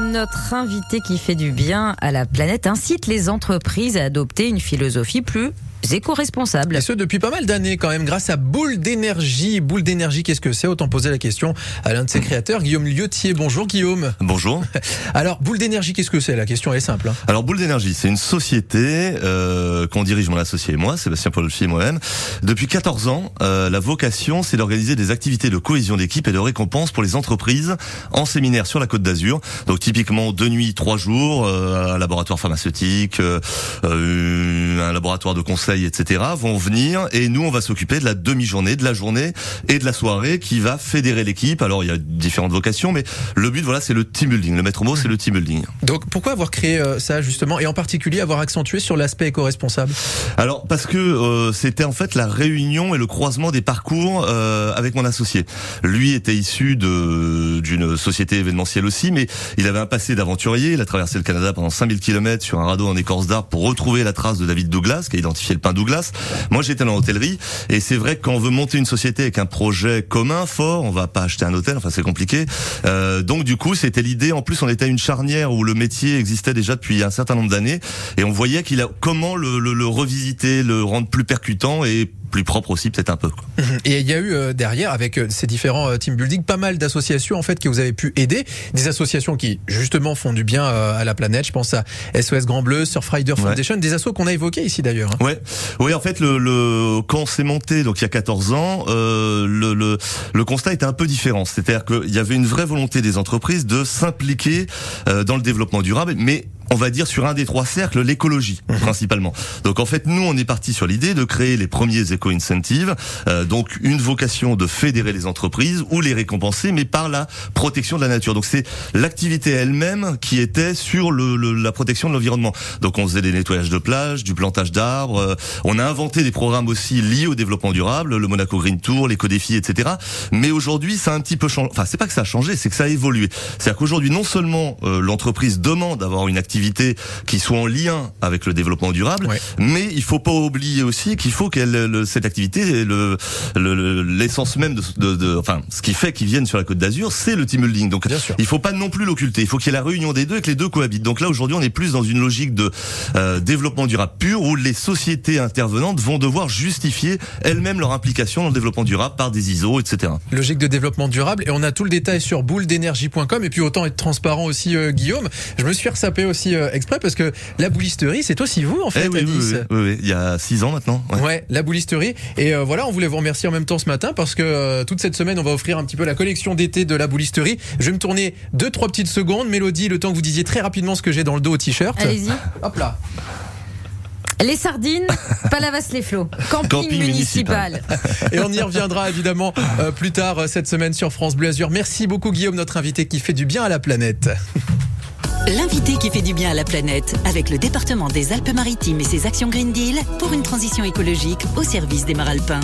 Notre invité qui fait du bien à la planète incite les entreprises à adopter une philosophie plus éco-responsable. Et ce, depuis pas mal d'années quand même, grâce à Boule d'énergie. Boule d'énergie, qu'est-ce que c'est? Autant poser la question à l'un de ses créateurs, Guillaume Liotier. Bonjour Guillaume. Bonjour. Alors, Boule d'énergie, qu'est-ce que c'est? La question est simple. hein. Alors Boule d'énergie, c'est une société euh, qu'on dirige mon associé et moi, Sébastien Paulchi et moi-même. Depuis 14 ans, euh, la vocation, c'est d'organiser des activités de cohésion d'équipe et de récompense pour les entreprises en séminaire sur la Côte d'Azur. Donc typiquement deux nuits, trois jours, euh, un laboratoire pharmaceutique, euh, euh, un laboratoire de conseil, etc. vont venir et nous, on va s'occuper de la demi-journée, de la journée et de la soirée qui va fédérer l'équipe. Alors il y a différentes vocations, mais le but, voilà, c'est le team building. Le maître mot, c'est le team building. Donc, pourquoi avoir créé euh, ça justement Et en particulier, avoir accentué sur l'aspect éco-responsable? Alors parce que euh, c'était en fait la réunion et le croisement des parcours euh, avec mon associé. Lui était issu de d'une société événementielle aussi, mais il avait un passé d'aventurier. Il a traversé le Canada pendant 5000 km sur un radeau en écorce d'arbre pour retrouver la trace de David Douglas, qui a identifié le Douglas. Moi, j'étais dans l'hôtellerie et c'est vrai que quand on veut monter une société avec un projet commun fort, on va pas acheter un hôtel. Enfin, c'est compliqué. Euh, donc du coup, c'était l'idée. En plus, on était à une charnière où le métier existait déjà depuis un certain nombre d'années et on voyait qu'il a comment le, le, le revisiter, le rendre plus percutant et plus propre aussi peut-être un peu. quoi. Et il y a eu euh, derrière, avec euh, ces différents euh, team building, pas mal d'associations en fait que vous avez pu aider. Des associations qui justement font du bien euh, à la planète. Je pense à SOS Grand Bleu, Surfrider Foundation, des assos qu'on a évoqués ici d'ailleurs. hein. Ouais, oui. En fait, le, le quand on s'est monté, donc il y a 14 ans, euh, le, le le constat était un peu différent. C'est-à-dire qu'il y avait une vraie volonté des entreprises de s'impliquer euh, dans le développement durable, mais on va dire sur un des trois cercles, l'écologie principalement. Donc en fait, nous, on est parti sur l'idée de créer les premiers éco-incentives, euh, donc une vocation de fédérer les entreprises ou les récompenser, mais par la protection de la nature. Donc c'est l'activité elle-même qui était sur le, le- la protection de l'environnement. Donc on faisait des nettoyages de plages, du plantage d'arbres. euh, on a inventé des programmes aussi liés au développement durable, le Monaco Green Tour, l'éco-défi, etc. Mais aujourd'hui, ça a un petit peu changé. Enfin, c'est pas que ça a changé, c'est que ça a évolué. C'est-à-dire qu'aujourd'hui, non seulement euh, l'entreprise demande d'avoir une activité qui soit en lien avec le développement durable, Ouais. mais il faut pas oublier aussi qu'il faut qu'elle le- cette activité, le le- le- l'essence même de, de, de- enfin, ce qui fait qu'ils viennent sur la Côte d'Azur, c'est le team building. Donc, il faut pas non plus l'occulter. Il faut qu'il y ait la réunion des deux et que les deux cohabitent. Donc là, aujourd'hui, on est plus dans une logique de euh, développement durable pur où les sociétés intervenantes vont devoir justifier elles-mêmes leur implication dans le développement durable par des ISO, etc. Logique de développement durable. Et on a tout le détail sur bouledénergie.com. Et puis autant être transparent aussi, euh, Guillaume. Je me suis ressapé aussi euh, exprès parce que la boulisterie, c'est aussi vous en fait, Eh oui, à oui, Nice. oui, oui, oui. il y a six ans maintenant. ouais. Ouais, la boulisterie. Et euh, voilà, on voulait vous remercier en même temps ce matin parce que euh, toute cette semaine, on va offrir un petit peu la collection d'été de la boulisterie. Je vais me tourner deux, trois petites secondes. Mélodie, le temps que vous disiez très rapidement ce que j'ai dans le dos au t-shirt. Allez-y. Hop là. Les sardines, Palavas les flots. Camping, Camping municipal. Et on y reviendra évidemment euh, plus tard cette semaine sur France Bleu Azur. Merci beaucoup Guillaume, notre invité qui fait du bien à la planète. L'invité qui fait du bien à la planète avec le département des Alpes-Maritimes et ses actions Green Deal pour une transition écologique au service des Maralpins.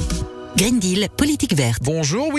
Green Deal, politique verte. Bonjour Will.